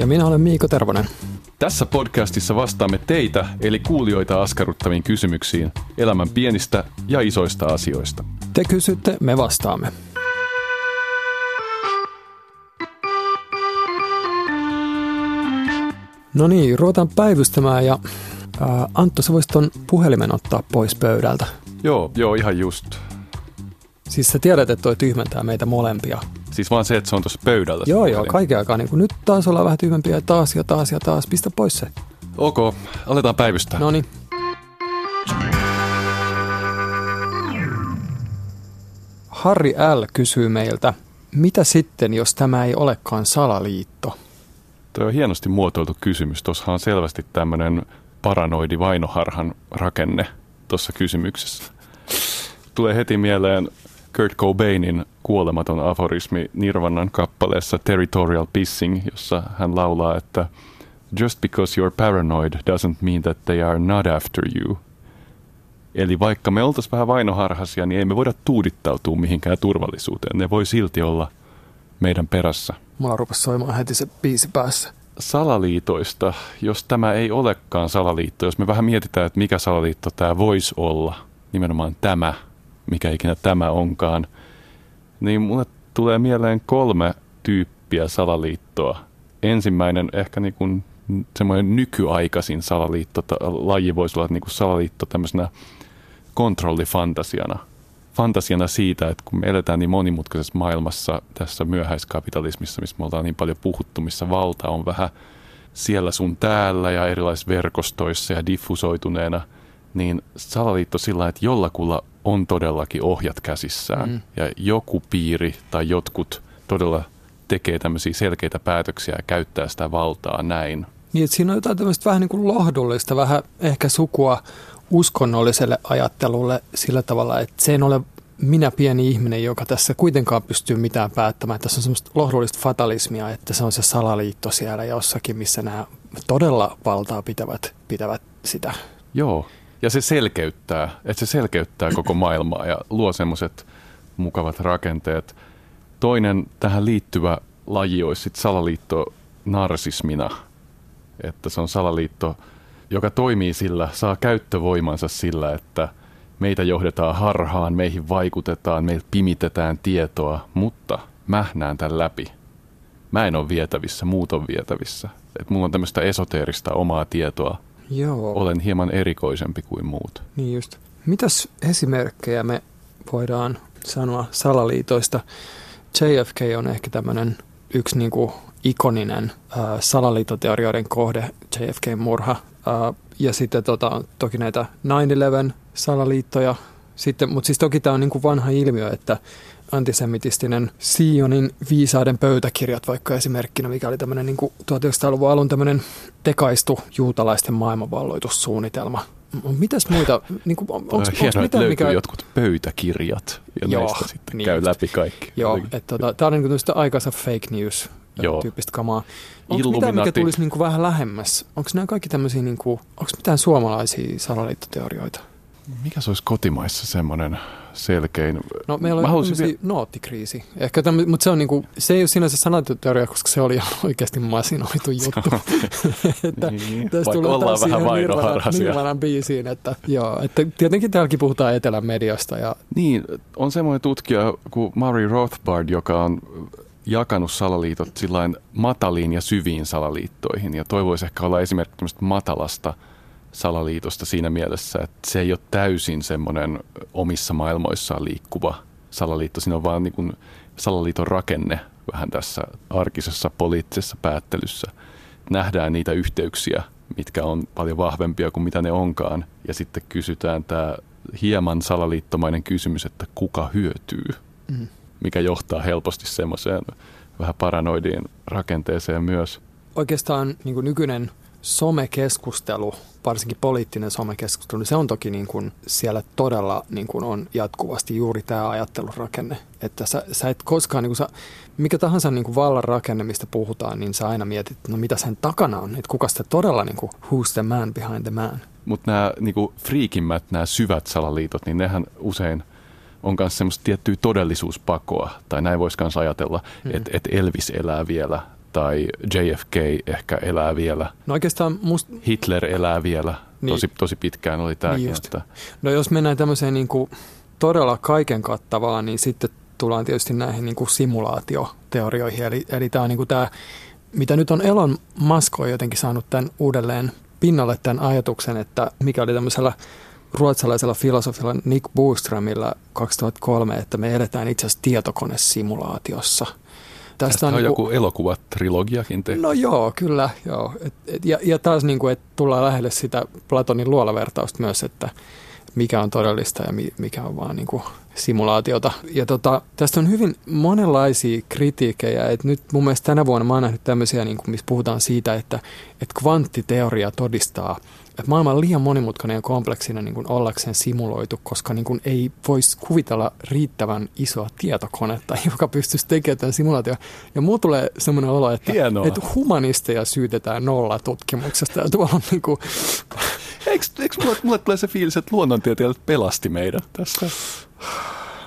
Ja minä olen Miiko Tervonen. Tässä podcastissa vastaamme teitä, eli kuulijoita askarruttaviin kysymyksiin elämän pienistä ja isoista asioista. Te kysytte, me vastaamme. No niin, ruvetaan päivystämään ja ää, Antto, sä voisit ton puhelimen ottaa pois pöydältä. Joo, joo, ihan just. Siis sä tiedät, että toi tyhmentää meitä molempia. Siis vaan se, että se on tuossa pöydällä. Joo, joo, puhelin. kaiken aikaa. Niin nyt taas ollaan vähän tyhmempiä ja taas ja taas ja taas. Pistä pois se. Ok, aletaan päivystää. No niin. Harri L. kysyy meiltä, mitä sitten, jos tämä ei olekaan salaliitto? Tuo on hienosti muotoiltu kysymys. Tuossahan on selvästi tämmöinen paranoidi vainoharhan rakenne tuossa kysymyksessä. Tulee heti mieleen Kurt Cobainin kuolematon aforismi Nirvanan kappaleessa Territorial Pissing, jossa hän laulaa, että Just because you're paranoid doesn't mean that they are not after you. Eli vaikka me oltaisiin vähän vainoharhaisia, niin ei me voida tuudittautua mihinkään turvallisuuteen. Ne voi silti olla meidän perässä. Mulla rupesi soimaan heti se biisi päässä. salaliitoista, jos tämä ei olekaan salaliitto, jos me vähän mietitään, että mikä salaliitto tämä voisi olla, nimenomaan tämä, mikä ikinä tämä onkaan, niin mulle tulee mieleen kolme tyyppiä salaliittoa. Ensimmäinen ehkä niin kuin semmoinen nykyaikaisin salaliitto, laji voisi olla niin kuin salaliitto tämmöisenä kontrollifantasiana. Fantasiana siitä, että kun me eletään niin monimutkaisessa maailmassa tässä myöhäiskapitalismissa, missä me ollaan niin paljon puhuttu, missä valta on vähän siellä sun täällä ja erilaisissa verkostoissa ja diffusoituneena, niin salaliitto sillä, että jollakulla on todellakin ohjat käsissään mm. ja joku piiri tai jotkut todella tekee tämmöisiä selkeitä päätöksiä ja käyttää sitä valtaa näin. Niin, että siinä on jotain tämmöistä vähän niin kuin lohdullista, vähän ehkä sukua uskonnolliselle ajattelulle sillä tavalla, että se en ole minä pieni ihminen, joka tässä kuitenkaan pystyy mitään päättämään. Tässä on semmoista lohdullista fatalismia, että se on se salaliitto siellä jossakin, missä nämä todella valtaa pitävät, pitävät sitä. Joo, ja se selkeyttää, että se selkeyttää koko maailmaa ja luo semmoiset mukavat rakenteet. Toinen tähän liittyvä laji olisi sit salaliitto narsismina, että se on salaliitto, joka toimii sillä, saa käyttövoimansa sillä, että meitä johdetaan harhaan, meihin vaikutetaan, meiltä pimitetään tietoa, mutta mä näen tämän läpi. Mä en ole vietävissä, muut on vietävissä. Et mulla on tämmöistä esoteerista omaa tietoa, Joo, olen hieman erikoisempi kuin muut. niin just. Mitäs esimerkkejä me voidaan sanoa salaliitoista? JFK on ehkä tämmöinen yksi niin kuin ikoninen äh, salaliittoteorioiden kohde, JFK-murha. Äh, ja sitten tota, toki näitä 9-11 salaliittoja. Sitten, mutta siis toki tämä on niin kuin vanha ilmiö, että antisemitistinen Sionin viisaiden pöytäkirjat vaikka esimerkkinä, mikä oli tämmöinen niin 1900-luvun alun tämmöinen tekaistu juutalaisten maailmanvalloitussuunnitelma. Mitäs muita? Niin kuin, on, Onko, onks, on hienoa, onks mitään, mikä... jotkut pöytäkirjat ja Joo, näistä sitten niin käy just. läpi kaikki. Joo, että tota, tämä on niin tämmöistä aikansa fake news Joo. tyyppistä kamaa. Onko mitään, mikä tulisi niin kuin vähän lähemmäs? Onko nämä kaikki tämmöisiä, niin kuin, onko mitään suomalaisia salaliittoteorioita? Mikä se olisi kotimaissa semmoinen selkein? No meillä on haluaisin noottikriisi. Ehkä tämmö, mutta se on niinku, se ei ole sinänsä salaliittoteoria, koska se oli oikeasti masinoitu juttu. että Niin, tästä vaikka tulee ollaan vähän siihen Nirvanan, biisiin, että joo, että tietenkin täälläkin puhutaan etelän mediasta ja Niin, on semmoinen tutkija kuin Murray Rothbard, joka on jakanut salaliitot sillain mataliin ja syviin salaliittoihin. Ja toi voisi ehkä olla esimerkki tämmöistä matalasta salaliitosta siinä mielessä, että se ei ole täysin semmoinen omissa maailmoissaan liikkuva salaliitto. Siinä on vaan niin kuin salaliiton rakenne vähän tässä arkisessa poliittisessa päättelyssä. Nähdään niitä yhteyksiä, mitkä on paljon vahvempia kuin mitä ne onkaan. Ja sitten kysytään tämä hieman salaliittomainen kysymys, että kuka hyötyy, mm. mikä johtaa helposti semmoiseen vähän paranoidiin rakenteeseen myös. oikeastaan niin nykyinen somekeskustelu, varsinkin poliittinen somekeskustelu, se on toki niin kuin siellä todella niin kuin on jatkuvasti juuri tämä ajattelurakenne. Että sä, sä et koskaan, niin kuin sä, mikä tahansa niin kuin vallan rakenne, mistä puhutaan, niin sä aina mietit, no mitä sen takana on, että kuka sitä todella, niin kuin, who's the man behind the man. Mutta nämä niinku friikimmät, nämä syvät salaliitot, niin nehän usein on myös semmoista tiettyä todellisuuspakoa, tai näin voisi myös ajatella, mm. että et Elvis elää vielä, tai JFK ehkä elää vielä. No oikeastaan must... Hitler elää vielä, niin. tosi, tosi pitkään oli tämäkin. Niin että... No jos mennään tämmöiseen niin kuin todella kaiken kattavaan, niin sitten tullaan tietysti näihin niin kuin simulaatioteorioihin, eli, eli tämä on niin kuin tämä, mitä nyt on Elon Musk on jotenkin saanut tämän uudelleen pinnalle tämän ajatuksen, että mikä oli tämmöisellä ruotsalaisella filosofilla Nick Boströmillä 2003, että me eletään itse asiassa tietokonesimulaatiossa. Tästä, on, on niin joku elokuvatrilogiakin tehty. No joo, kyllä. Joo. Et, et, ja, ja taas niin kuin, että tullaan lähelle sitä Platonin luolavertausta myös, että mikä on todellista ja mikä on vaan niin kuin simulaatiota. Ja tota, tästä on hyvin monenlaisia kritiikejä. Et nyt mun mielestä tänä vuonna mä oon nähnyt tämmöisiä, niin kuin, missä puhutaan siitä, että, että kvanttiteoria todistaa, että maailma on liian monimutkainen ja kompleksinen niin kuin ollakseen simuloitu, koska niin kuin ei voisi kuvitella riittävän isoa tietokonetta, joka pystyisi tekemään tämän simulaation. Ja mulla tulee semmoinen olo, että, että humanisteja syytetään nolla tutkimuksesta. Ja tuolla on niin kuin... Eikö, eikö mulle, mulle tulee se fiilis, että luonnontieteilijät pelasti meidän tässä?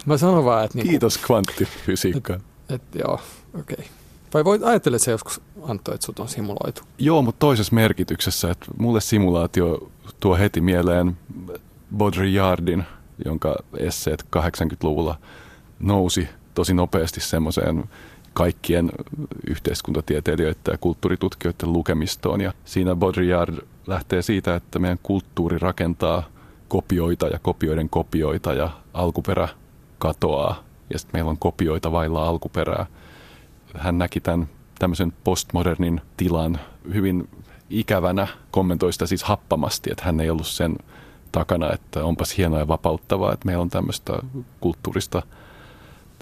Mä sanon vaan, että... Niin Kiitos kvanttifysiikka. Että et, joo, okei. Okay. Vai voit ajatella se joskus, Antto, että sut on simuloitu? Joo, mutta toisessa merkityksessä. Että mulle simulaatio tuo heti mieleen Baudrillardin, jonka esseet 80-luvulla nousi tosi nopeasti semmoiseen kaikkien yhteiskuntatieteilijöiden ja kulttuuritutkijoiden lukemistoon. Ja siinä Baudrillard lähtee siitä, että meidän kulttuuri rakentaa kopioita ja kopioiden kopioita ja alkuperä katoaa. Ja sitten meillä on kopioita vailla alkuperää. Hän näki tämän tämmöisen postmodernin tilan hyvin ikävänä, kommentoi sitä siis happamasti, että hän ei ollut sen takana, että onpas hienoa ja vapauttavaa, että meillä on tämmöistä kulttuurista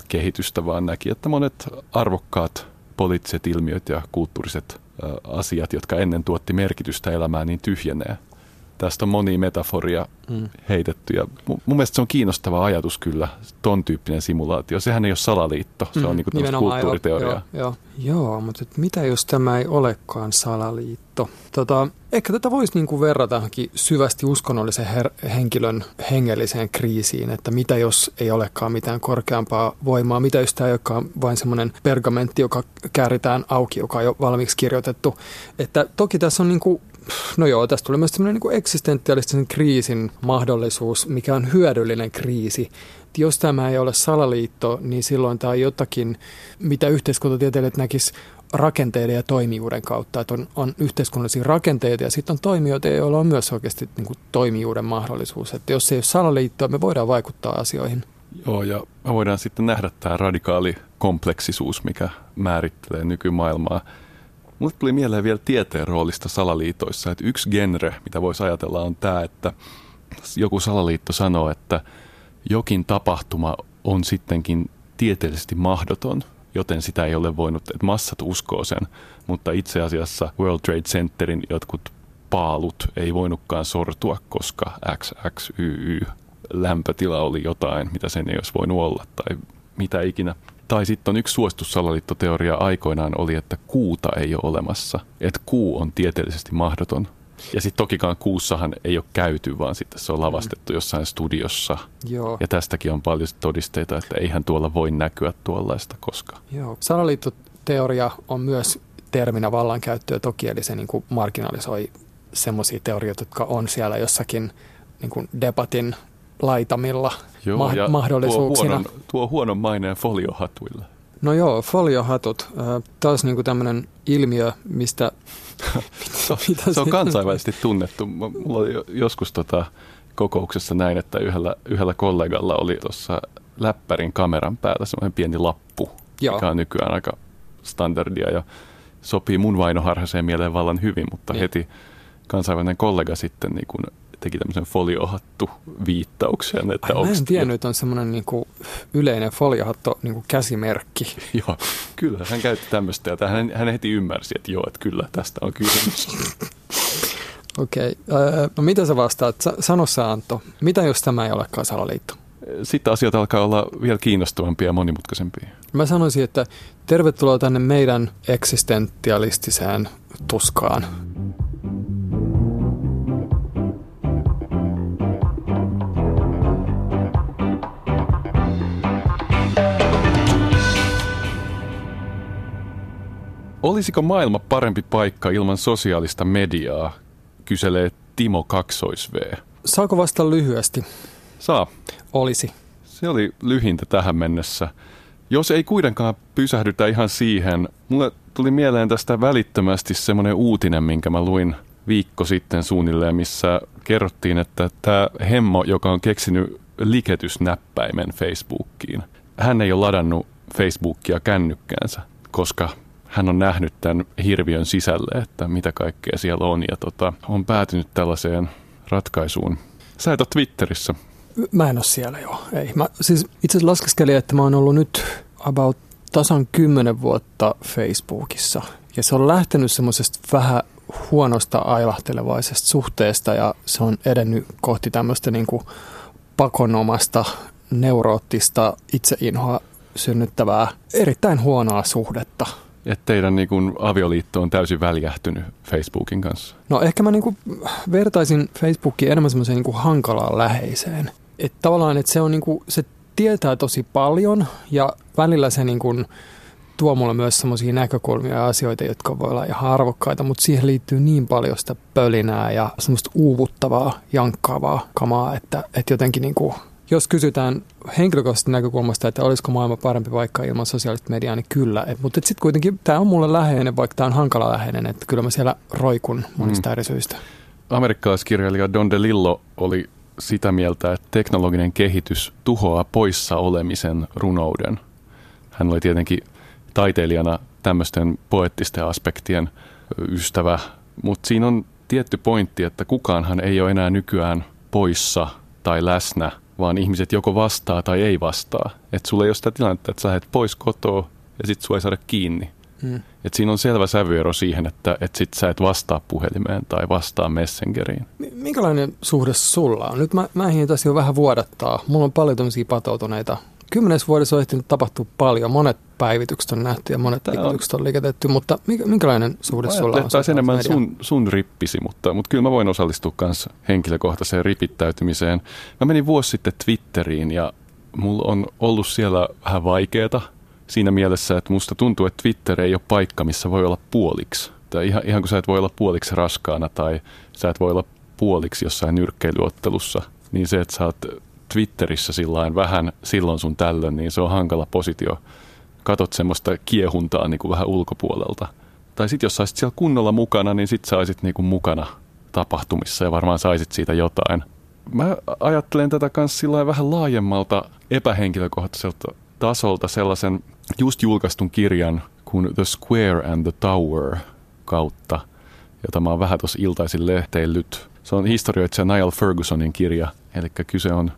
kehitystä, vaan näki, että monet arvokkaat poliittiset ilmiöt ja kulttuuriset asiat, jotka ennen tuotti merkitystä elämään, niin tyhjenee. Tästä on moni metaforia mm. heitetty ja mun mielestä se on kiinnostava ajatus kyllä, ton tyyppinen simulaatio. Sehän ei ole salaliitto, se mm. on niin kuin kulttuuriteoria. Joo, joo. joo mutta mitä jos tämä ei olekaan salaliitto? Tota, ehkä tätä voisi niin kuin verrata syvästi uskonnollisen her- henkilön hengelliseen kriisiin, että mitä jos ei olekaan mitään korkeampaa voimaa, mitä jos tämä ei olekaan vain semmoinen pergamentti, joka kääritään auki, joka on jo valmiiksi kirjoitettu. Että toki tässä on niin kuin no joo, tästä tulee myös sellainen niin eksistentiaalisten kriisin mahdollisuus, mikä on hyödyllinen kriisi. Jos tämä ei ole salaliitto, niin silloin tämä on jotakin, mitä yhteiskuntatieteilijät näkis rakenteiden ja toimijuuden kautta. Että on, on yhteiskunnallisia rakenteita ja sitten on toimijoita, joilla on myös oikeasti niin kuin toimijuuden mahdollisuus. Että jos ei ole salaliittoa, me voidaan vaikuttaa asioihin. Joo, ja me voidaan sitten nähdä tämä radikaali kompleksisuus, mikä määrittelee nykymaailmaa. Mulle tuli mieleen vielä tieteen roolista salaliitoissa, että yksi genre, mitä voisi ajatella, on tämä, että joku salaliitto sanoo, että jokin tapahtuma on sittenkin tieteellisesti mahdoton, joten sitä ei ole voinut, että massat uskoo sen, mutta itse asiassa World Trade Centerin jotkut paalut ei voinutkaan sortua, koska XXYY lämpötila oli jotain, mitä sen ei olisi voinut olla tai mitä ikinä. Tai sitten on yksi suositussalaliittoteoria aikoinaan oli, että kuuta ei ole olemassa. Että kuu on tieteellisesti mahdoton. Ja sitten tokikaan kuussahan ei ole käyty, vaan sitten se on lavastettu jossain studiossa. Joo. Ja tästäkin on paljon todisteita, että eihän tuolla voi näkyä tuollaista koskaan. Joo. Salaliittoteoria on myös terminä vallankäyttöä toki, eli se niin kuin marginalisoi semmoisia teorioita, jotka on siellä jossakin niin kuin debatin laitamilla joo, ma- ja mahdollisuuksina. Tuo huonon, tuo huonon maineen foliohatuilla. No joo, foliohatut. Taas niinku tämmöinen ilmiö, mistä... se, on, se on kansainvälisesti tunnettu. Mulla oli joskus tota kokouksessa näin, että yhdellä, yhdellä kollegalla oli tuossa läppärin kameran päällä semmoinen pieni lappu, joo. mikä on nykyään aika standardia ja sopii mun vainoharhaiseen mieleen vallan hyvin, mutta niin. heti kansainvälinen kollega sitten niin kun teki tämmöisen foliohattu viittauksen. Että Ai, mä en tiennyt, että on semmoinen niinku yleinen foliohatto niinku käsimerkki. Joo, kyllä hän käytti tämmöistä ja hän, hän heti ymmärsi, että joo, että kyllä tästä on kysymys. Okei, okay. no mitä sä vastaat? Sano sä Antto, mitä jos tämä ei olekaan salaliitto? Sitten asiat alkaa olla vielä kiinnostavampia ja monimutkaisempia. Mä sanoisin, että tervetuloa tänne meidän eksistentialistiseen tuskaan. Olisiko maailma parempi paikka ilman sosiaalista mediaa, kyselee Timo Kaksois V. Saako vastata lyhyesti? Saa. Olisi. Se oli lyhintä tähän mennessä. Jos ei kuitenkaan pysähdytä ihan siihen, mulle tuli mieleen tästä välittömästi semmoinen uutinen, minkä mä luin viikko sitten suunnilleen, missä kerrottiin, että tämä hemmo, joka on keksinyt liketysnäppäimen Facebookiin, hän ei ole ladannut Facebookia kännykkäänsä, koska hän on nähnyt tämän hirviön sisälle, että mitä kaikkea siellä on ja tota, on päätynyt tällaiseen ratkaisuun. Sä et ole Twitterissä. Mä en ole siellä joo, ei. Mä siis itse asiassa laskeskelin, että mä oon ollut nyt about tasan kymmenen vuotta Facebookissa. Ja se on lähtenyt semmoisesta vähän huonosta ailahtelevaisesta suhteesta ja se on edennyt kohti tämmöistä niin kuin pakonomasta, neuroottista itseinhoa synnyttävää, erittäin huonoa suhdetta että teidän niin kuin, avioliitto on täysin väljähtynyt Facebookin kanssa? No ehkä mä niin kuin, vertaisin Facebookia enemmän semmoiseen niin hankalaan läheiseen. Että tavallaan, että se, on, niin kuin, se tietää tosi paljon ja välillä se niin kuin, tuo mulle myös semmoisia näkökulmia ja asioita, jotka voi olla ihan arvokkaita, mutta siihen liittyy niin paljon sitä pölinää ja semmoista uuvuttavaa, jankkaavaa kamaa, että, että jotenkin niin kuin, jos kysytään henkilökohtaisesta näkökulmasta, että olisiko maailma parempi paikka ilman sosiaalista mediaa, niin kyllä. Et, mutta sitten kuitenkin tämä on mulle läheinen, vaikka tämä on hankala läheinen, että kyllä mä siellä roikun monista mm. eri syistä. Amerikkalaiskirjailija Don DeLillo oli sitä mieltä, että teknologinen kehitys tuhoaa poissa olemisen runouden. Hän oli tietenkin taiteilijana tämmöisten poettisten aspektien ystävä, mutta siinä on tietty pointti, että kukaanhan ei ole enää nykyään poissa tai läsnä vaan ihmiset joko vastaa tai ei vastaa. Että sulla ei ole sitä tilannetta, että sä lähdet pois kotoa ja sit sua ei saada kiinni. Hmm. Et siinä on selvä sävyero siihen, että et sit sä et vastaa puhelimeen tai vastaa messengeriin. Minkälainen suhde sulla on? Nyt mä, mä tässä jo vähän vuodattaa. Mulla on paljon tämmöisiä patoutuneita kymmenes vuodessa on ehtinyt tapahtua paljon. Monet päivitykset on nähty ja monet liikutykset on liiketetty, mutta minkälainen suhde sulla on? Tämä enemmän sun, sun rippisi, mutta, mutta kyllä mä voin osallistua myös henkilökohtaiseen ripittäytymiseen. Mä menin vuosi sitten Twitteriin ja mulla on ollut siellä vähän vaikeeta siinä mielessä, että musta tuntuu, että Twitter ei ole paikka, missä voi olla puoliksi. Tai ihan, ihan kuin sä et voi olla puoliksi raskaana tai sä et voi olla puoliksi jossain nyrkkeilyottelussa, niin se, että sä oot Twitterissä sillain vähän silloin sun tällöin, niin se on hankala positio. Katot semmoista kiehuntaa niin kuin vähän ulkopuolelta. Tai sitten jos saisit siellä kunnolla mukana, niin sit saisit niin kuin mukana tapahtumissa ja varmaan saisit siitä jotain. Mä ajattelen tätä sillä vähän laajemmalta epähenkilökohtaiselta tasolta sellaisen just julkaistun kirjan kuin The Square and the Tower kautta, jota mä oon vähän tuossa iltaisin lehteillyt. Se on historioitsija Niall Fergusonin kirja, eli kyse on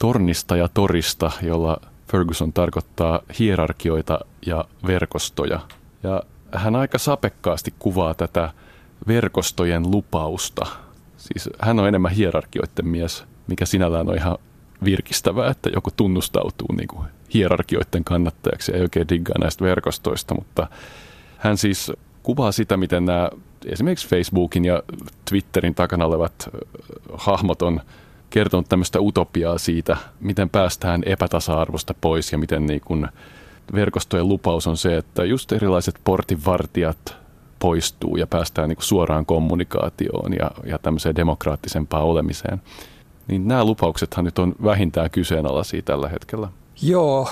tornista ja torista, jolla Ferguson tarkoittaa hierarkioita ja verkostoja. Ja hän aika sapekkaasti kuvaa tätä verkostojen lupausta. Siis hän on enemmän hierarkioiden mies, mikä sinällään on ihan virkistävää, että joku tunnustautuu niin kuin hierarkioiden kannattajaksi ja ei oikein diggaa näistä verkostoista, mutta hän siis kuvaa sitä, miten nämä esimerkiksi Facebookin ja Twitterin takana olevat hahmot on kertonut tämmöistä utopiaa siitä, miten päästään epätasa-arvosta pois ja miten niin kun verkostojen lupaus on se, että just erilaiset portinvartijat poistuu ja päästään niin suoraan kommunikaatioon ja, ja tämmöiseen demokraattisempaan olemiseen. Niin nämä lupauksethan nyt on vähintään kyseenalaisia tällä hetkellä. Joo,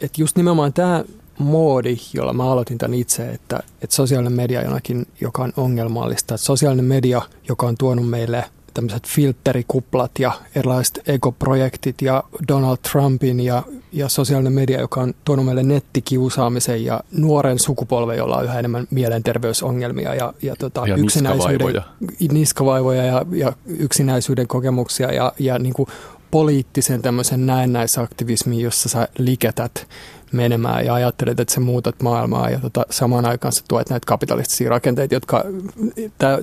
että just nimenomaan tämä moodi, jolla mä aloitin tämän itse, että, että sosiaalinen media jonakin, joka on ongelmallista. Että sosiaalinen media, joka on tuonut meille tämmöiset filterikuplat ja erilaiset ekoprojektit ja Donald Trumpin ja, ja sosiaalinen media, joka on tuonut meille nettikiusaamisen ja nuoren sukupolven, jolla on yhä enemmän mielenterveysongelmia ja, ja, tota, Ja yksinäisyyden, niskavaivoja. niskavaivoja ja, ja yksinäisyyden kokemuksia ja, ja niin kuin poliittisen tämmöisen näennäisaktivismin, jossa sä liketät menemään ja ajattelet, että sä muutat maailmaa ja tota, samaan aikaan sä tuet näitä kapitalistisia rakenteita, jotka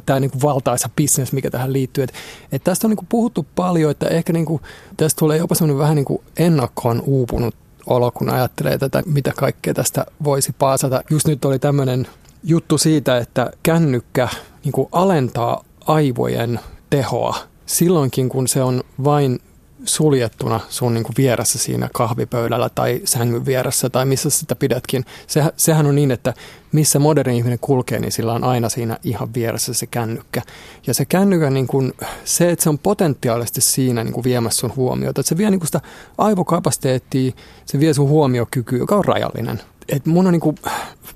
tämä niinku valtaisa bisnes, mikä tähän liittyy. Et, et tästä on niinku puhuttu paljon, että ehkä niinku, tästä tulee jopa semmoinen vähän niinku ennakkoon uupunut olo, kun ajattelee tätä, mitä kaikkea tästä voisi paasata. Just nyt oli tämmöinen juttu siitä, että kännykkä niinku alentaa aivojen tehoa silloinkin, kun se on vain suljettuna sun niin kuin vieressä siinä kahvipöydällä tai sängyn vieressä tai missä sitä pidätkin. Se, sehän on niin, että missä moderni ihminen kulkee, niin sillä on aina siinä ihan vieressä se kännykkä. Ja se kännykkä, niin kuin, se, että se on potentiaalisesti siinä niin kuin viemässä sun huomiota. Että se vie niin kuin sitä aivokapasiteettia, se vie sun huomiokykyä, joka on rajallinen. Et mun on niin kuin,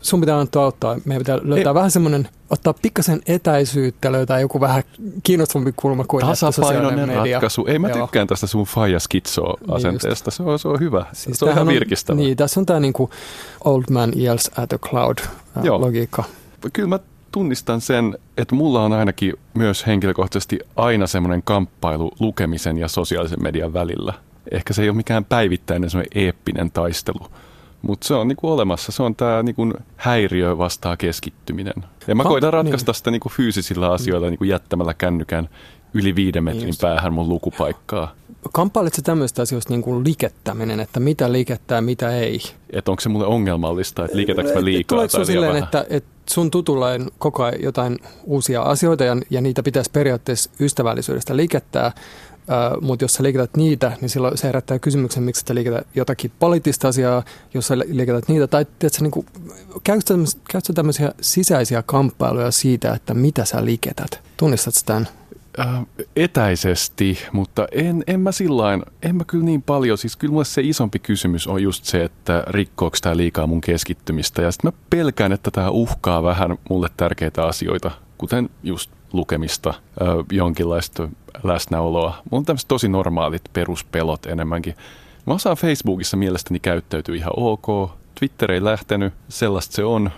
sun pitää antaa auttaa. Meidän pitää löytää Ei. vähän semmoinen, ottaa pikkasen etäisyyttä, löytää joku vähän kiinnostavampi kulma kuin Tasapainoinen media. ratkaisu. Ei mä Joo. tykkään tästä sun faija skitso asenteesta. Se on, se on hyvä. Siis se on ihan virkistävä. Niin, tässä on tämä niinku old man yells at a cloud Joo. logiikka. Kyllä mä tunnistan sen, että mulla on ainakin myös henkilökohtaisesti aina semmoinen kamppailu lukemisen ja sosiaalisen median välillä. Ehkä se ei ole mikään päivittäinen semmoinen eeppinen taistelu, mutta se on niinku olemassa. Se on tämä niinku häiriö vastaa keskittyminen. Ja mä koitan ratkaista niin. sitä niinku fyysisillä asioilla niinku jättämällä kännykän yli viiden metrin Just. päähän mun lukupaikkaa. Kamppailet sä tämmöistä asioista niin kuin likettäminen, että mitä likettää ja mitä ei? Että onko se mulle ongelmallista, että liiketäkö mä liikaa Tuleeko tai sun silleen, vähän? että, että sun tutulla on koko ajan jotain uusia asioita ja, ja niitä pitäisi periaatteessa ystävällisyydestä likettää, Mutta jos sä liiketät niitä, niin silloin se herättää kysymyksen, miksi sä liiketät jotakin poliittista asiaa, jos sä liiketät niitä. Tai tiedätkö, niin kuin, käytkö, käytkö tämmöisiä sisäisiä kamppailuja siitä, että mitä sä liketät? Tunnistat sä tämän? Etäisesti, mutta en, en mä sillain, en mä kyllä niin paljon. Siis kyllä mulle se isompi kysymys on just se, että rikkooko tämä liikaa mun keskittymistä. Ja sitten mä pelkään, että tämä uhkaa vähän mulle tärkeitä asioita, kuten just lukemista, jonkinlaista läsnäoloa. Mulla on tämmöiset tosi normaalit peruspelot enemmänkin. Mä osaan Facebookissa mielestäni käyttäytyy ihan ok. Twitter ei lähtenyt, sellaista se on.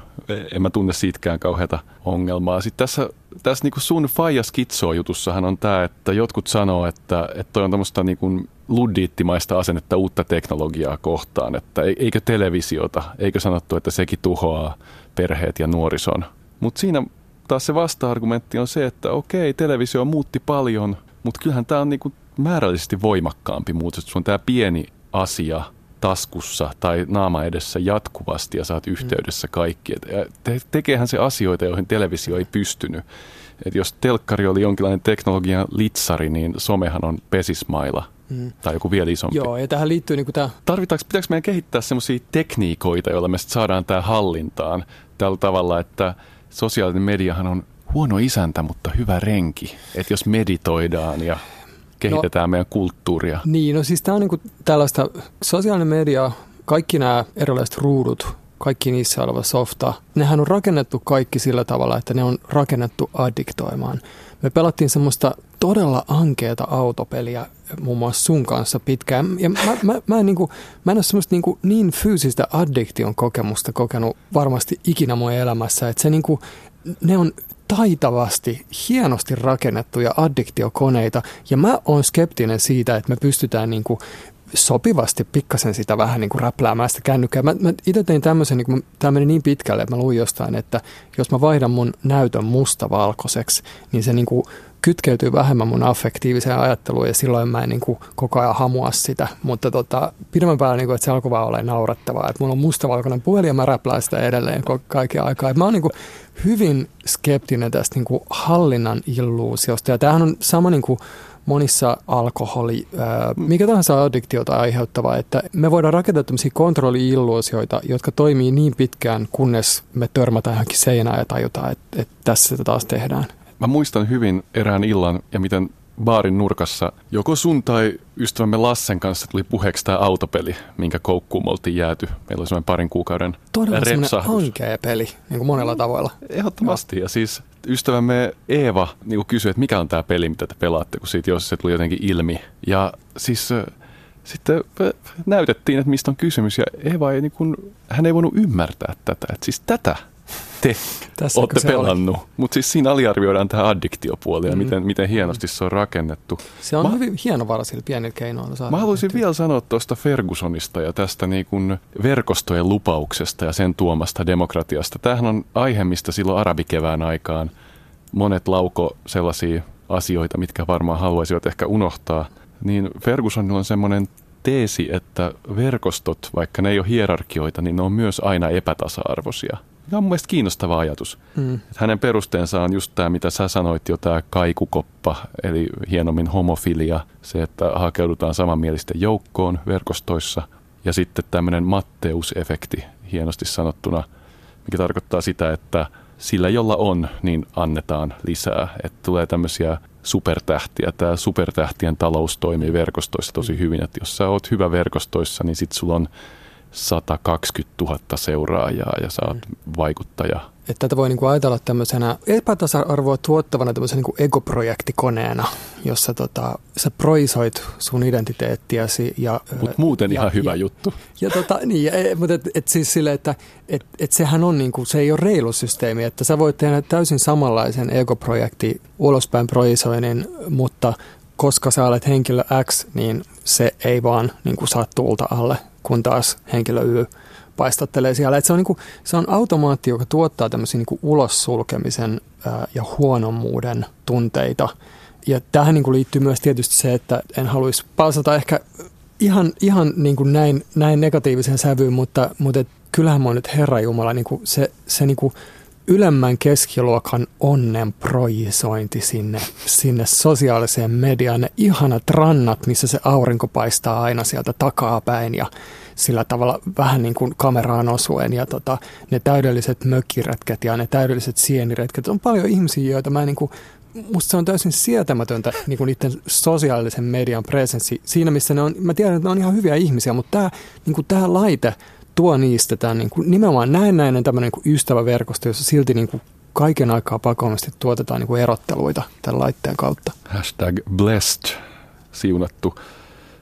En mä tunne siitäkään kauheata ongelmaa. Sitten tässä, tässä niinku sun faija skitsoa jutussahan on tämä, että jotkut sanoo, että, että toi on tämmöistä niinku luddiittimaista asennetta uutta teknologiaa kohtaan, että eikö televisiota, eikö sanottu, että sekin tuhoaa perheet ja nuorison. Mutta siinä taas se vasta-argumentti on se, että okei, televisio muutti paljon, mutta kyllähän tämä on niinku määrällisesti voimakkaampi muutos. Se on tämä pieni asia taskussa tai naama edessä jatkuvasti ja saat yhteydessä kaikki. Et, te, tekeehän se asioita, joihin televisio ei pystynyt. Et jos telkkari oli jonkinlainen teknologian litsari, niin somehan on pesismaila Mm. tai joku vielä isompi. Joo, ja tähän liittyy niin tämä Tarvitaanko, pitääkö meidän kehittää semmoisia tekniikoita, joilla me saadaan tämä hallintaan tällä tavalla, että sosiaalinen mediahan on huono isäntä, mutta hyvä renki. Että jos meditoidaan ja kehitetään no, meidän kulttuuria. Niin, no siis tämä on niinku tällaista sosiaalinen media, kaikki nämä erilaiset ruudut, kaikki niissä oleva softa, nehän on rakennettu kaikki sillä tavalla, että ne on rakennettu addiktoimaan. Me pelattiin semmoista todella ankeata autopeliä muun muassa sun kanssa pitkään. Ja mä, mä, mä, en, niinku, mä en ole semmoista niinku niin fyysistä addiktion kokemusta kokenut varmasti ikinä mun elämässä, että se niinku, ne on taitavasti, hienosti rakennettuja addiktiokoneita. Ja mä oon skeptinen siitä, että me pystytään niinku sopivasti pikkasen sitä vähän niin kuin räpläämään sitä kännykkää. Mä, mä itse tein tämmöisen, niin tämä meni niin pitkälle, että mä luin jostain, että jos mä vaihdan mun näytön mustavalkoiseksi, niin se niin kuin kytkeytyy vähemmän mun affektiiviseen ajatteluun ja silloin mä en niin kuin koko ajan hamua sitä. Mutta tota, pidemmän päällä, niin kuin, että se alkoi vaan olemaan naurettavaa. Että mulla on mustavalkoinen puhelin ja mä räplään sitä edelleen kaiken aikaa. Et mä oon niin kuin hyvin skeptinen tästä niin kuin hallinnan illuusiosta. Ja tämähän on sama niin kuin monissa alkoholi, ää, mikä tahansa addiktiota aiheuttava, että me voidaan rakentaa tämmöisiä kontrolli-illuusioita, jotka toimii niin pitkään, kunnes me törmätään johonkin seinään ja tajutaan, että, että tässä sitä taas tehdään. Mä muistan hyvin erään illan ja miten baarin nurkassa joko sun tai ystävämme Lassen kanssa tuli puheeksi tämä autopeli, minkä koukkuun me oltiin jääty. Meillä oli semmoinen parin kuukauden Todella repsahdus. ankea peli, niin kuin monella tavoilla. Ehdottomasti. Ja siis ystävämme Eeva niin kuin kysyi, että mikä on tämä peli, mitä te pelaatte, kun siitä jos se tuli jotenkin ilmi. Ja siis äh, sitten äh, näytettiin, että mistä on kysymys. Ja Eeva ei, niin kuin, hän ei voinut ymmärtää tätä. Että siis tätä te Tässäkö olette pelannut. Mutta siis siinä aliarvioidaan tämä addiktiopuoli ja miten, miten hienosti se on rakennettu. Se on Mä- hyvin hienovara sillä pienillä keinoilla. saada Mä haluaisin tehtyä. vielä sanoa tuosta Fergusonista ja tästä niin kuin verkostojen lupauksesta ja sen tuomasta demokratiasta. Tämähän on aihe, mistä silloin arabikevään aikaan monet lauko sellaisia asioita, mitkä varmaan haluaisivat ehkä unohtaa. Niin Fergusonilla on semmoinen teesi, että verkostot, vaikka ne ei ole hierarkioita, niin ne on myös aina epätasa-arvoisia. Tämä on mun mielestä kiinnostava ajatus. Mm. Et hänen perusteensa on just tämä, mitä sä sanoit jo, tämä kaikukoppa, eli hienommin homofilia, se, että hakeudutaan samanmielisten joukkoon verkostoissa, ja sitten tämmöinen Matteus-efekti, hienosti sanottuna, mikä tarkoittaa sitä, että sillä, jolla on, niin annetaan lisää. Että tulee tämmöisiä supertähtiä. Tämä supertähtien talous toimii verkostoissa tosi hyvin. Että jos sä oot hyvä verkostoissa, niin sit sulla on 120 000 seuraajaa ja sä oot vaikuttaja. Että tätä voi niinku ajatella tämmöisenä epätasa-arvoa tuottavana tämmöisenä niinku egoprojektikoneena, jossa tota, sä proisoit sun identiteettiäsi. Ja, Mutta muuten ja, ihan hyvä ja, juttu. Ja tota, niin, ja, mutta et, et siis sille, että et, et sehän on niinku, se ei ole reilu systeemi, että sä voit tehdä täysin samanlaisen egoprojekti ulospäin projisoinnin, mutta koska sä olet henkilö X, niin se ei vaan niinku saa tuulta alle, kun taas henkilö Y paistattelee siellä. Et se, on niinku, se on automaatti, joka tuottaa tämmöisiä niinku ulos sulkemisen ja huonommuuden tunteita. Ja tähän niinku liittyy myös tietysti se, että en haluaisi palsata ehkä ihan, ihan niin kuin näin, näin negatiivisen sävyyn, mutta, mutta et kyllähän mä oon nyt Herra Jumala, niin kuin se, se niin kuin ylemmän keskiluokan onnen projisointi sinne, sinne sosiaaliseen mediaan, ne ihanat rannat, missä se aurinko paistaa aina sieltä takaa päin ja sillä tavalla vähän niin kuin kameraan osuen ja tota, ne täydelliset mökkiretket ja ne täydelliset sieniretket. On paljon ihmisiä, joita mä niin kuin musta se on täysin sietämätöntä niin kuin niiden sosiaalisen median presenssi. Siinä missä ne on, mä tiedän, että ne on ihan hyviä ihmisiä, mutta tämä, niin kuin tämä laite tuo niistä tämän niin kuin nimenomaan näennäinen tämmöinen niin ystäväverkosto, jossa silti niin kuin kaiken aikaa pakollisesti tuotetaan niin kuin erotteluita tämän laitteen kautta. Hashtag blessed, siunattu.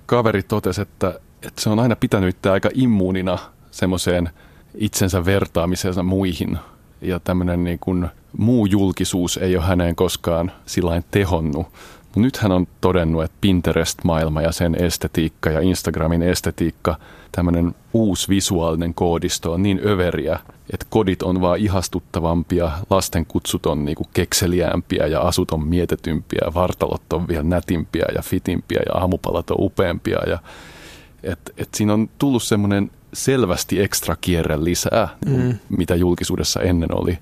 Kaveri totesi, että, että se on aina pitänyt aika immuunina semmoiseen itsensä vertaamiseensa muihin. Ja tämmöinen niin kuin muu julkisuus ei ole häneen koskaan sillain tehonnut. Nyt hän on todennut, että Pinterest-maailma ja sen estetiikka ja Instagramin estetiikka, tämmöinen uusi visuaalinen koodisto on niin överiä, että kodit on vaan ihastuttavampia, lasten kutsut on niinku kekseliäämpiä ja asut on mietetympiä, vartalot on vielä nätimpiä ja fitimpiä ja aamupalat on upeampia. Ja, et, et siinä on tullut semmoinen selvästi ekstra kierre lisää, mm. mitä julkisuudessa ennen oli.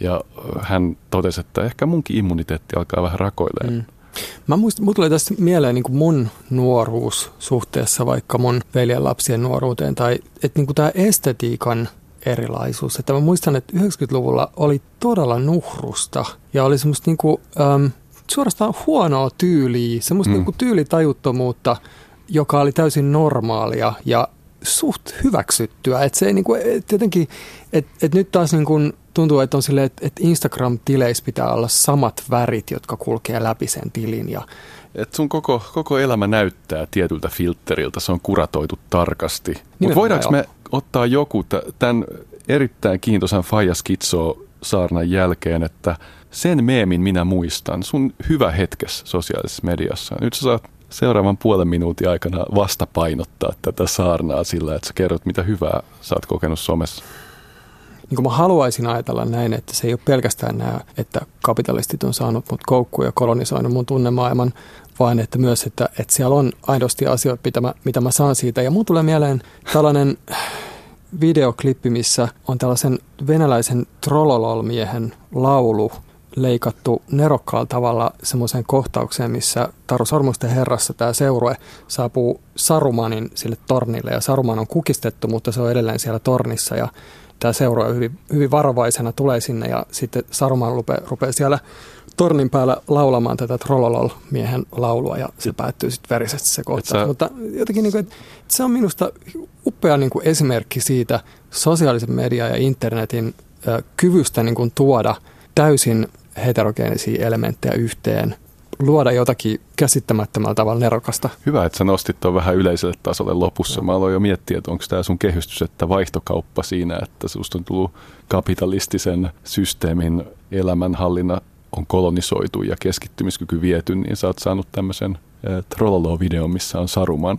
Ja hän totesi, että ehkä munkin immuniteetti alkaa vähän rakoilemaan. Mm. Mä muistin, mulla tulee tästä mieleen niin mun nuoruus suhteessa vaikka mun veljen lapsien nuoruuteen, tai että niin tämä estetiikan erilaisuus. Että mä muistan, että 90-luvulla oli todella nuhrusta ja oli semmoista niin kuin, äm, suorastaan huonoa tyyliä, semmoista mm. niin kuin tyylitajuttomuutta, joka oli täysin normaalia ja suht hyväksyttyä. Että se ei niin kuin, et jotenkin, että et nyt taas niin kuin tuntuu, että on silleen, että, että Instagram-tileissä pitää olla samat värit, jotka kulkee läpi sen tilin ja Et sun koko, koko elämä näyttää tietyltä filteriltä, se on kuratoitu tarkasti. Mutta voidaanko me ottaa joku tämän erittäin kiintoisan Faija Skitso saarnan jälkeen, että sen meemin minä muistan, sun hyvä hetkes sosiaalisessa mediassa. Nyt sä saat seuraavan puolen minuutin aikana vastapainottaa tätä saarnaa sillä, että sä kerrot, mitä hyvää sä oot kokenut somessa. Niin kuin mä haluaisin ajatella näin, että se ei ole pelkästään nämä, että kapitalistit on saanut mut koukkuun ja kolonisoinut mun tunnemaailman, vaan että myös, että, että siellä on aidosti asioita, mitä mä, mitä mä saan siitä. Ja mun tulee mieleen tällainen videoklippi, missä on tällaisen venäläisen trollolol-miehen laulu leikattu nerokkaalla tavalla semmoiseen kohtaukseen, missä Taru Sormusten herrassa tämä seurue saapuu Sarumanin sille tornille ja Saruman on kukistettu, mutta se on edelleen siellä tornissa ja tämä seuraaja hyvin, hyvin varovaisena tulee sinne ja sitten Saruman rupeaa, rupeaa siellä tornin päällä laulamaan tätä Trollolol-miehen laulua ja se päättyy sitten verisesti se kohta. Mutta jotenkin niin kuin, että se on minusta upea niin kuin esimerkki siitä sosiaalisen median ja internetin ö, kyvystä niin kuin tuoda täysin heterogeenisia elementtejä yhteen luoda jotakin käsittämättömällä tavalla nerokasta. Hyvä, että sä nostit tuon vähän yleiselle tasolle lopussa. Mä aloin jo miettiä, että onko tämä sun kehystys, että vaihtokauppa siinä, että susta on tullut kapitalistisen systeemin elämänhallinna on kolonisoitu ja keskittymiskyky viety, niin sä oot saanut tämmöisen äh, Trollolo-videon, missä on Saruman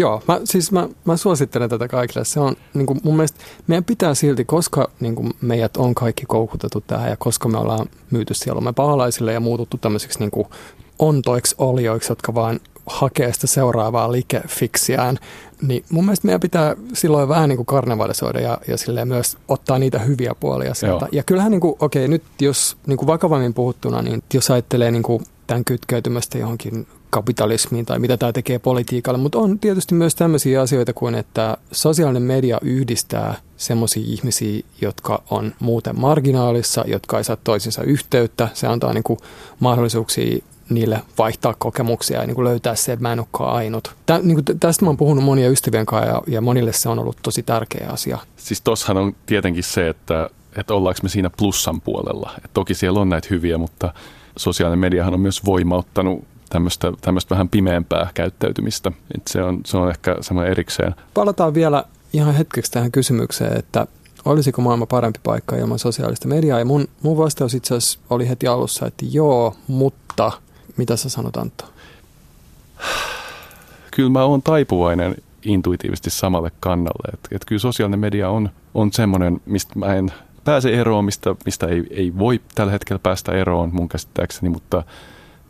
Joo, mä, siis mä, mä suosittelen tätä kaikille. Se on niin kuin mun mielestä, meidän pitää silti, koska niin kuin meidät on kaikki koukutettu tähän ja koska me ollaan myyty sielumme pahalaisille ja muututtu tämmöisiksi niin kuin ontoiksi olioiksi, jotka vaan hakee sitä seuraavaa likefiksiään, niin mun mielestä meidän pitää silloin vähän niin kuin karnevalisoida ja, ja silleen myös ottaa niitä hyviä puolia sieltä. Joo. Ja kyllähän, niin kuin, okei, nyt jos niin kuin vakavammin puhuttuna, niin jos ajattelee niin kuin tämän kytkeytymästä johonkin kapitalismiin tai mitä tämä tekee politiikalle, mutta on tietysti myös tämmöisiä asioita kuin, että sosiaalinen media yhdistää semmoisia ihmisiä, jotka on muuten marginaalissa, jotka ei saa toisinsa yhteyttä. Se antaa niin mahdollisuuksia niille vaihtaa kokemuksia ja niin löytää se, että mä en olekaan ainut. Tä, niin kuin tästä mä oon puhunut monia ystävien kanssa ja, ja monille se on ollut tosi tärkeä asia. Siis tossahan on tietenkin se, että, että ollaanko me siinä plussan puolella. Et toki siellä on näitä hyviä, mutta sosiaalinen mediahan on myös voimauttanut tämmöistä, tämmöistä vähän pimeämpää käyttäytymistä. Et se, on, se on ehkä semmoinen erikseen. Palataan vielä ihan hetkeksi tähän kysymykseen, että olisiko maailma parempi paikka ilman sosiaalista mediaa? Ja mun, mun vastaus itse asiassa oli heti alussa, että joo, mutta mitä sä sanot Antto? Kyllä mä oon taipuvainen intuitiivisesti samalle kannalle. Että et kyllä sosiaalinen media on, on semmoinen, mistä mä en pääse eroon, mistä, mistä ei, ei voi tällä hetkellä päästä eroon mun käsittääkseni, mutta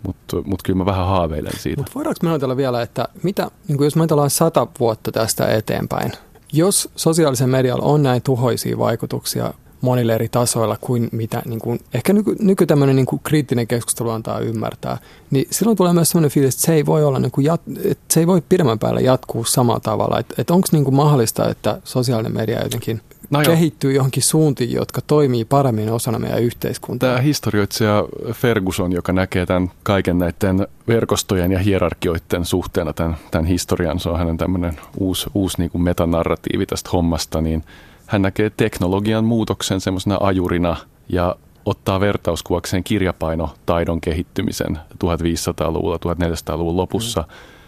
mutta mut kyllä mä vähän haaveilen siitä. Mutta voidaanko me ajatella vielä, että mitä, niin jos me ajatellaan sata vuotta tästä eteenpäin, jos sosiaalisen medialla on näin tuhoisia vaikutuksia monille eri tasoilla kuin mitä niin kuin, ehkä nyky, nyky tämmöinen niin kuin kriittinen keskustelu antaa ymmärtää, niin silloin tulee myös sellainen fiilis, että se ei voi olla niin kuin jat, että se ei voi pidemmän päällä jatkuu samalla tavalla. Että, että onko niin mahdollista, että sosiaalinen media jotenkin no kehittyy johonkin suuntiin, jotka toimii paremmin osana meidän yhteiskuntaa. Tämä historioitsija Ferguson, joka näkee tämän kaiken näiden verkostojen ja hierarkioiden suhteena tämän, tämän historian, se on hänen tämmöinen uusi, uusi niin kuin metanarratiivi tästä hommasta, niin hän näkee teknologian muutoksen semmoisena ajurina ja ottaa vertauskuvakseen kirjapainotaidon kehittymisen 1500-luvulla, 1400-luvun lopussa. Mm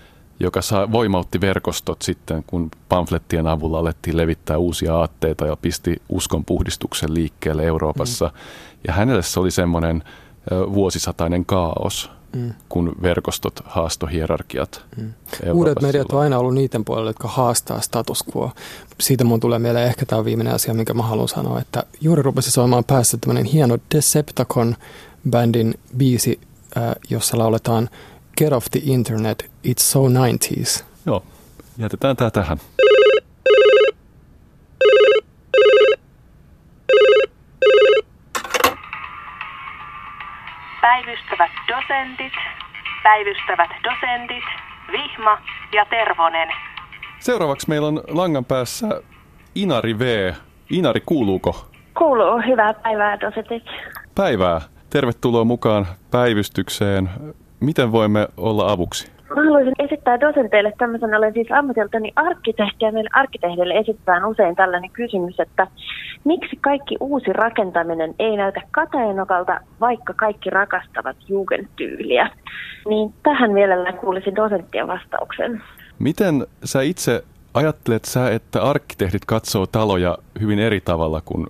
joka saa, voimautti verkostot sitten, kun pamflettien avulla alettiin levittää uusia aatteita ja pisti uskonpuhdistuksen liikkeelle Euroopassa. Mm. Ja hänelle se oli semmoinen vuosisatainen kaos, mm. kun verkostot haastohierarkiat. Mm. Uudet mediat on aina ollut niiden puolella, jotka haastaa status quo. Siitä mun tulee mieleen ehkä tämä viimeinen asia, minkä mä haluan sanoa, että juuri rupesi soimaan päässä tämmöinen hieno Decepticon-bändin biisi, jossa lauletaan – Get off the internet, it's so 90s. Joo, jätetään tämä tähän. Päivystävät dosentit, päivystävät dosentit, Vihma ja Tervonen. Seuraavaksi meillä on langan päässä Inari V. Inari, kuuluuko? Kuuluu. Hyvää päivää, dosentit. Päivää. Tervetuloa mukaan päivystykseen. Miten voimme olla avuksi? Mä haluaisin esittää dosenteille tämmöisen, olen siis ammatiltani arkkitehti ja meille arkkitehdille esitetään usein tällainen kysymys, että miksi kaikki uusi rakentaminen ei näytä kateenokalta, vaikka kaikki rakastavat jugendtyyliä? Niin tähän mielellään kuulisin dosenttien vastauksen. Miten sä itse ajattelet sä, että arkkitehdit katsoo taloja hyvin eri tavalla kuin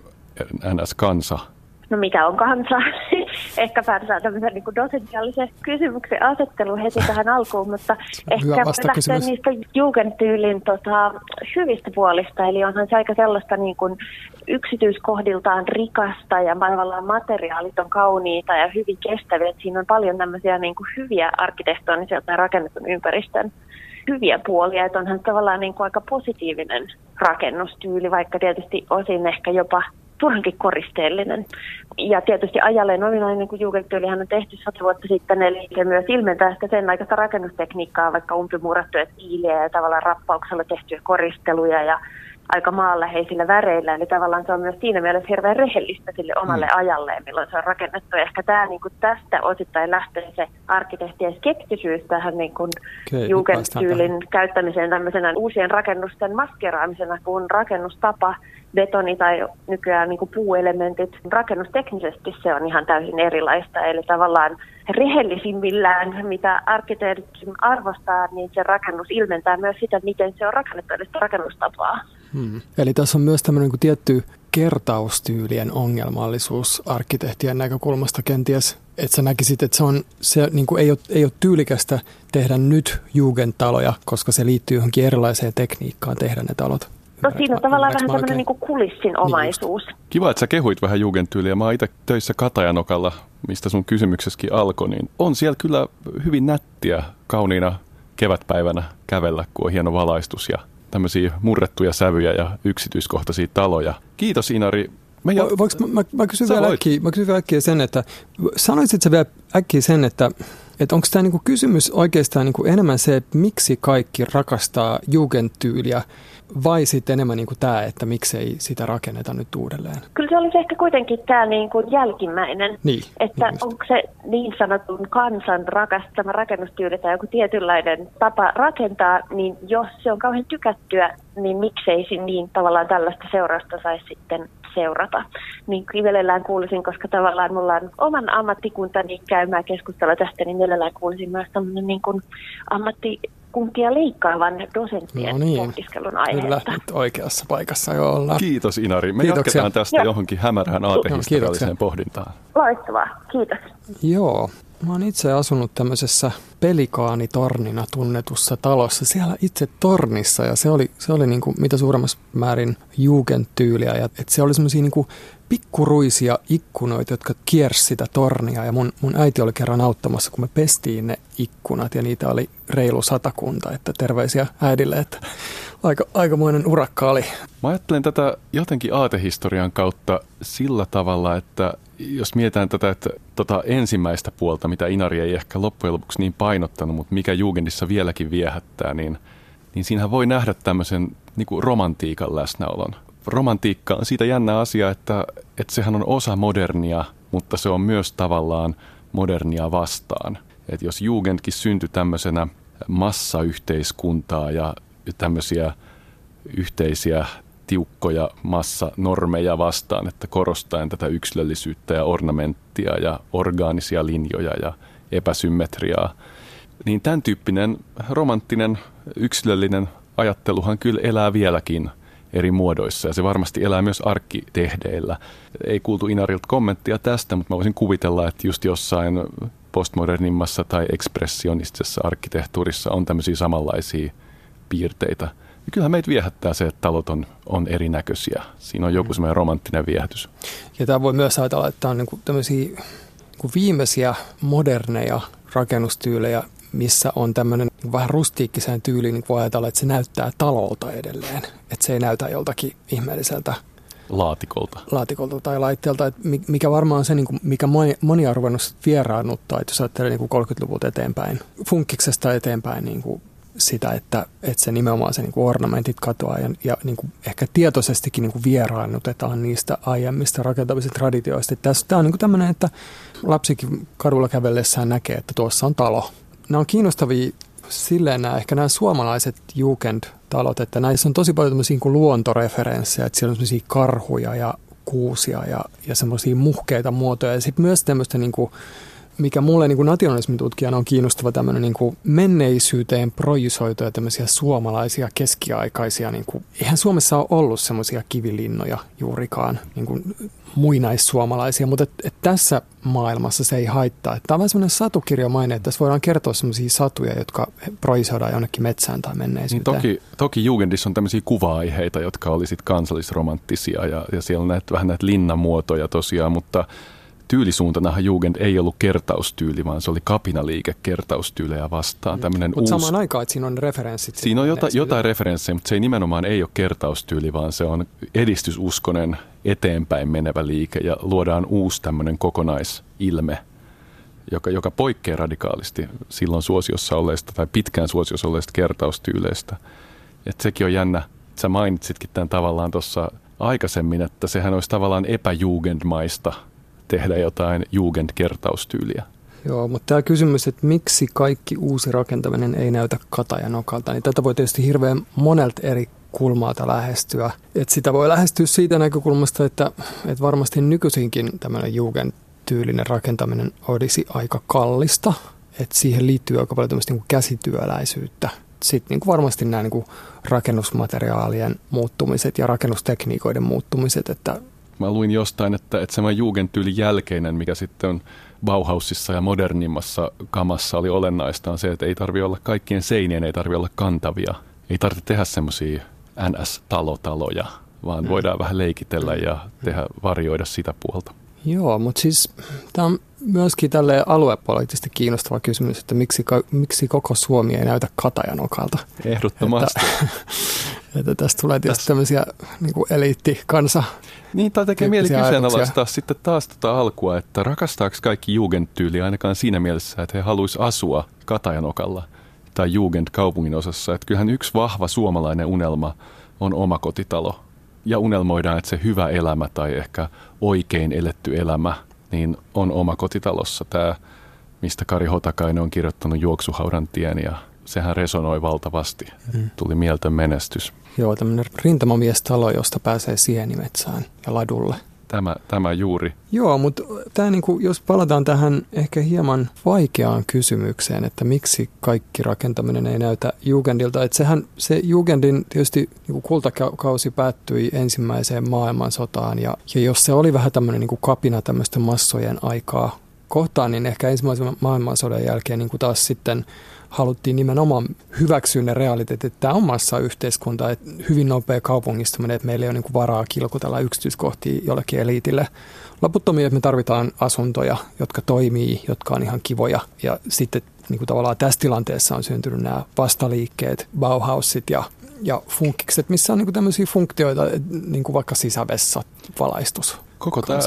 NS-kansa? No mikä on kansa? ehkä saa tämmöisen niin dosentiaalisen kysymyksen asettelu heti tähän alkuun, mutta ehkä lähtee niistä Jugendtyylin tota, hyvistä puolista, eli onhan se aika sellaista niin kuin yksityiskohdiltaan rikasta ja tavallaan materiaalit on kauniita ja hyvin kestäviä. Siinä on paljon tämmöisiä niin kuin hyviä arkkitehtonisia tai rakennetun ympäristön hyviä puolia, että onhan tavallaan niin kuin aika positiivinen rakennustyyli, vaikka tietysti osin ehkä jopa turhankin koristeellinen. Ja tietysti ajalleen ominainen, kun Jugendtyylihän on tehty sata vuotta sitten, eli se myös ilmentää sitä sen aikaista rakennustekniikkaa, vaikka umpimuurattuja tiiliä ja tavallaan rappauksella tehtyjä koristeluja ja aika maanläheisillä väreillä. Eli tavallaan se on myös siinä mielessä hirveän rehellistä sille omalle mm. ajalleen, milloin se on rakennettu. Ja ehkä tämä niin kuin tästä osittain lähtee se arkkitehtien skeptisyys tähän niin kuin okay, Jugendtyylin käyttämiseen tämmöisenä uusien rakennusten maskeraamisena, kun rakennustapa betoni tai nykyään niin kuin puuelementit, rakennusteknisesti se on ihan täysin erilaista. Eli tavallaan rehellisimmillään, mitä arkkitehtit arvostaa, niin se rakennus ilmentää myös sitä, miten se on rakennettu, eli rakennustapaa. Hmm. Eli tässä on myös tämmöinen niin tietty kertaustyylien ongelmallisuus arkkitehtien näkökulmasta kenties, että sä näkisit, että se, on, se niin kuin ei, ole, ei ole tyylikästä tehdä nyt Jugendtaloja, koska se liittyy johonkin erilaiseen tekniikkaan tehdä ne talot. No siinä on tavallaan vähän tämmöinen niin kulissin omaisuus. Niin Kiva, että sä kehuit vähän jugendtyyliä. Mä oon itse töissä Katajanokalla, mistä sun kysymyksessäkin alkoi, niin on siellä kyllä hyvin nättiä kauniina kevätpäivänä kävellä, kun on hieno valaistus ja tämmöisiä murrettuja sävyjä ja yksityiskohtaisia taloja. Kiitos Inari. Me jo... Voinko mä, mä, mä kysyn vielä äkkiä, mä kysyn vielä äkkiä sen, että sanoisit sä vielä äkkiä sen, että että onko tämä niinku kysymys oikeastaan niinku enemmän se, että miksi kaikki rakastaa jugendtyyliä vai sitten enemmän niin kuin tämä, että miksei sitä rakenneta nyt uudelleen? Kyllä se olisi ehkä kuitenkin tämä niin kuin jälkimmäinen, niin, että niin onko se niin sanotun kansan rakastama rakennustyyli tai joku tietynlainen tapa rakentaa, niin jos se on kauhean tykättyä, niin miksei niin tavallaan tällaista seurausta saisi sitten seurata. Niin mielellään kuulisin, koska tavallaan mulla on oman ammattikuntani käymään keskustelua tästä, niin mielellään kuulisin myös tämmöinen niin kuin ammatti kuntia leikkaavan dosenttien no niin, pohdiskelun aiheesta. Kyllä, nyt oikeassa paikassa jo ollaan. Kiitos Inari. Me Kiitoksia. jatketaan tästä Joo. johonkin hämärään aatehistorialliseen pohdintaan. Loistavaa, kiitos. Joo, Mä oon itse asunut tämmöisessä pelikaanitornina tunnetussa talossa, siellä itse tornissa ja se oli, se oli niinku mitä suuremmassa määrin jugendtyyliä ja et se oli semmoisia niinku pikkuruisia ikkunoita, jotka kiersi sitä tornia ja mun, mun äiti oli kerran auttamassa, kun me pestiin ne ikkunat ja niitä oli reilu satakunta, että terveisiä äidille, että aika, aikamoinen urakka oli. Mä ajattelen tätä jotenkin aatehistorian kautta sillä tavalla, että jos mietitään tätä että, tota ensimmäistä puolta, mitä Inari ei ehkä loppujen lopuksi niin painottanut, mutta mikä Jugendissa vieläkin viehättää, niin, niin siinähän voi nähdä tämmöisen niin kuin romantiikan läsnäolon. Romantiikka on siitä jännä asia, että, että sehän on osa modernia, mutta se on myös tavallaan modernia vastaan. Että jos Jugendkin syntyi tämmöisenä massayhteiskuntaa ja tämmöisiä yhteisiä tiukkoja massanormeja vastaan, että korostaen tätä yksilöllisyyttä ja ornamenttia ja orgaanisia linjoja ja epäsymmetriaa. Niin tämän tyyppinen romanttinen yksilöllinen ajatteluhan kyllä elää vieläkin eri muodoissa ja se varmasti elää myös arkkitehdeillä. Ei kuultu Inarilta kommenttia tästä, mutta mä voisin kuvitella, että just jossain postmodernimmassa tai ekspressionistisessa arkkitehtuurissa on tämmöisiä samanlaisia piirteitä – ja kyllähän meitä viehättää se, että talot on, on erinäköisiä. Siinä on joku mm. semmoinen romanttinen viehätys. Ja tämä voi myös ajatella, että tämä on niin tämmöisiä niin viimeisiä moderneja rakennustyylejä, missä on tämmöinen niin vähän rustiikkiseen tyyliin, niin voi ajatella, että se näyttää talolta edelleen. Että se ei näytä joltakin ihmeelliseltä laatikolta. Laatikolta tai laitteelta, että mikä varmaan on se, niin kuin, mikä moni, moni on ruvennut vieraannuttaa, että jos ajattelee niin 30-luvulta eteenpäin, funkkiksesta eteenpäin niin kuin sitä, että, että se nimenomaan se niin kuin ornamentit katoaa ja, ja niin kuin ehkä tietoisestikin niin kuin vieraannutetaan niistä aiemmista rakentamisista traditioista. Tässä, tämä on niin kuin tämmöinen, että lapsikin kadulla kävellessään näkee, että tuossa on talo. Nämä on kiinnostavia silleen nämä, ehkä nämä suomalaiset Jugend-talot, että näissä on tosi paljon niin luontoreferenssejä, että siellä on semmoisia karhuja ja kuusia ja, ja semmoisia muhkeita muotoja ja sitten myös tämmöistä niin kuin mikä mulle niin nationalismin tutkijana on kiinnostava tämmöinen niin kuin menneisyyteen projisoituja tämmöisiä suomalaisia keskiaikaisia, niin kuin, eihän Suomessa ole ollut semmoisia kivilinnoja juurikaan, niin kuin muinaissuomalaisia, mutta et, et tässä maailmassa se ei haittaa. Tämä on vähän semmoinen satukirjamainen, että tässä voidaan kertoa semmoisia satuja, jotka projisoidaan jonnekin metsään tai menneisyyteen. Niin toki, toki Jugendissa on tämmöisiä kuva-aiheita, jotka oli sitten kansallisromanttisia ja, ja siellä on näitä, vähän näitä linnamuotoja tosiaan, mutta tyylisuuntanahan Jugend ei ollut kertaustyyli, vaan se oli kapinaliike kertaustyylejä vastaan. Mutta uusi... samaan aikaan, että siinä on referenssit. Siinä on jota, jotain referenssejä, mutta se ei nimenomaan ei ole kertaustyyli, vaan se on edistysuskonen eteenpäin menevä liike ja luodaan uusi tämmöinen kokonaisilme, joka, joka poikkeaa radikaalisti silloin suosiossa olleista tai pitkään suosiossa olleista kertaustyyleistä. Et sekin on jännä Sä mainitsitkin tämän tavallaan tuossa aikaisemmin, että sehän olisi tavallaan epäjugendmaista tehdä jotain jugendkertaustyyliä. Joo, mutta tämä kysymys, että miksi kaikki uusi rakentaminen ei näytä katajanokalta, niin tätä voi tietysti hirveän monelta eri kulmalta lähestyä. Et sitä voi lähestyä siitä näkökulmasta, että, että varmasti nykyisinkin tämmöinen Jugend-tyylinen rakentaminen olisi aika kallista. Että siihen liittyy aika paljon tämmöistä niin käsityöläisyyttä. Sitten niin varmasti nämä niin rakennusmateriaalien muuttumiset ja rakennustekniikoiden muuttumiset. Että Mä luin jostain, että, että semmoinen Jugendtyylin jälkeinen, mikä sitten on Bauhausissa ja modernimmassa kamassa oli olennaista, on se, että ei tarvi olla kaikkien seinien, ei tarvi olla kantavia. Ei tarvitse tehdä semmoisia NS-talotaloja, vaan mm. voidaan vähän leikitellä ja tehdä, varjoida sitä puolta. Joo, mutta siis tämä on myöskin tälle aluepoliittisesti kiinnostava kysymys, että miksi, miksi koko Suomi ei näytä katajanokalta. Ehdottomasti. Että, että tästä tulee tietysti tämmöisiä niin kuin eliittikansa. Niin, tai tekee mieli kyseenalaistaa sitten taas tuota alkua, että rakastaako kaikki jugendtyyli ainakaan siinä mielessä, että he haluaisivat asua Katajanokalla tai Jugend kaupungin osassa. Että kyllähän yksi vahva suomalainen unelma on omakotitalo. Ja unelmoidaan, että se hyvä elämä tai ehkä oikein eletty elämä niin on omakotitalossa. Tämä, mistä Kari Hotakainen on kirjoittanut Juoksuhaudan tien ja sehän resonoi valtavasti. Mm. Tuli mieltön menestys. Joo, tämmöinen rintamamiestalo, josta pääsee sienimetsään ja ladulle. Tämä, tämä juuri. Joo, mutta tämä niinku, jos palataan tähän ehkä hieman vaikeaan kysymykseen, että miksi kaikki rakentaminen ei näytä Jugendilta. Että sehän se Jugendin tietysti niinku kultakausi päättyi ensimmäiseen maailmansotaan ja, ja jos se oli vähän tämmöinen niinku kapina tämmöisten massojen aikaa kohtaan, niin ehkä ensimmäisen maailmansodan jälkeen niin kuin taas sitten haluttiin nimenomaan hyväksyä ne realiteetit, että tämä on massa yhteiskunta, että hyvin nopea kaupungistuminen, että meillä ei ole niin kuin varaa kilkutella yksityiskohtia jollekin eliitille. Loputtomia, että me tarvitaan asuntoja, jotka toimii, jotka on ihan kivoja ja sitten niin kuin tavallaan tässä tilanteessa on syntynyt nämä vastaliikkeet, Bauhausit ja ja funkikset, missä on niin kuin tämmöisiä funktioita, niin kuin vaikka sisävessa, valaistus. Koko tämä,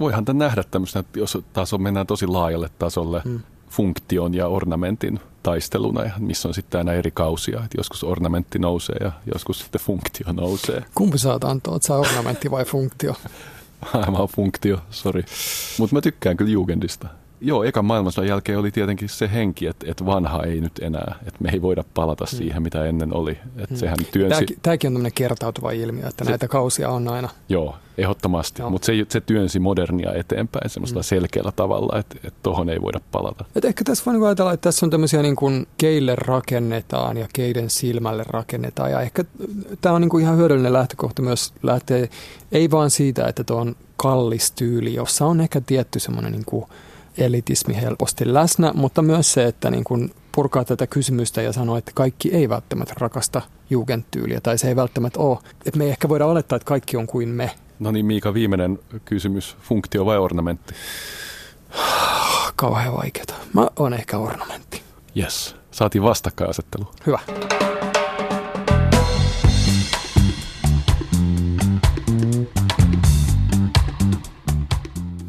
voihan tämä nähdä tämmöisenä, jos taas on, mennään tosi laajalle tasolle, hmm. funktion ja ornamentin taisteluna, missä on sitten aina eri kausia. Että joskus ornamentti nousee ja joskus sitten funktio nousee. Kumpi saat antaa, että ornamentti vai funktio? Mä oon funktio, sorry. Mutta mä tykkään kyllä Jugendista. Joo, ekan maailmansodan jälkeen oli tietenkin se henki, että, että vanha ei nyt enää, että me ei voida palata hmm. siihen, mitä ennen oli. Että hmm. sehän työnsi... Tämäkin, tämäkin on tämmöinen kertautuva ilmiö, että se, näitä kausia on aina. Joo, ehdottomasti, mutta se, se työnsi modernia eteenpäin semmoista hmm. selkeällä tavalla, että, että tohon ei voida palata. Et ehkä tässä voi niinku ajatella, että tässä on tämmöisiä niin kuin keille rakennetaan ja keiden silmälle rakennetaan ja ehkä tämä on niin kuin ihan hyödyllinen lähtökohta myös lähtee, ei vaan siitä, että tuo on kallis tyyli, jossa on ehkä tietty semmoinen niin kuin elitismi helposti läsnä, mutta myös se, että niin kun purkaa tätä kysymystä ja sanoo, että kaikki ei välttämättä rakasta jugendtyyliä tai se ei välttämättä ole. Että me ei ehkä voida olettaa, että kaikki on kuin me. No niin, Miika, viimeinen kysymys. Funktio vai ornamentti? Kauhean vaikeaa. Mä oon ehkä ornamentti. Yes. Saatiin vastakkainasettelu. Hyvä.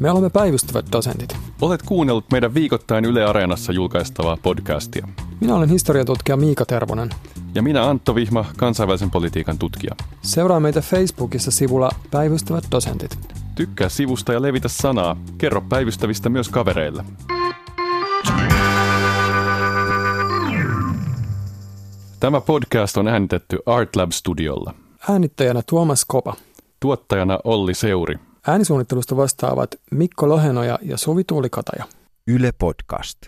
Me olemme päivystävät dosentit. Olet kuunnellut meidän viikoittain Yle Areenassa julkaistavaa podcastia. Minä olen historiatutkija Miika Tervonen. Ja minä Antto Vihma, kansainvälisen politiikan tutkija. Seuraa meitä Facebookissa sivulla Päivystävät dosentit. Tykkää sivusta ja levitä sanaa. Kerro päivystävistä myös kavereille. Tämä podcast on äänitetty Artlab Studiolla. Äänittäjänä Tuomas Kopa. Tuottajana Olli Seuri. Äänisuunnittelusta vastaavat Mikko Lohenoja ja Suvi Tuulikataja. Yle Podcast.